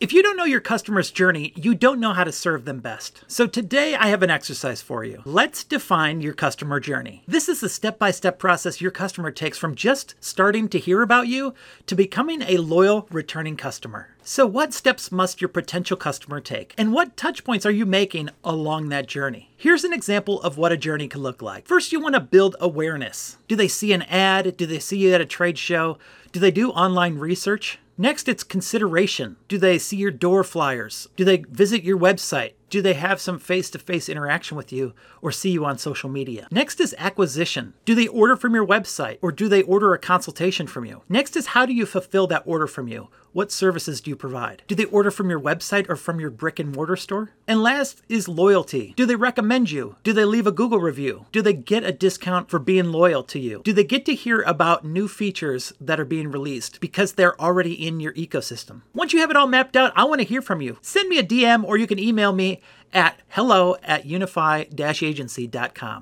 If you don't know your customer's journey, you don't know how to serve them best. So today I have an exercise for you. Let's define your customer journey. This is the step by step process your customer takes from just starting to hear about you to becoming a loyal returning customer. So, what steps must your potential customer take? And what touch points are you making along that journey? Here's an example of what a journey could look like. First, you want to build awareness. Do they see an ad? Do they see you at a trade show? Do they do online research? Next, it's consideration. Do they see your door flyers? Do they visit your website? Do they have some face to face interaction with you or see you on social media? Next is acquisition. Do they order from your website or do they order a consultation from you? Next is how do you fulfill that order from you? What services do you provide? Do they order from your website or from your brick and mortar store? And last is loyalty. Do they recommend you? Do they leave a Google review? Do they get a discount for being loyal to you? Do they get to hear about new features that are being released because they're already in your ecosystem? Once you have it all mapped out, I want to hear from you. Send me a DM or you can email me at hello at unify-agency.com.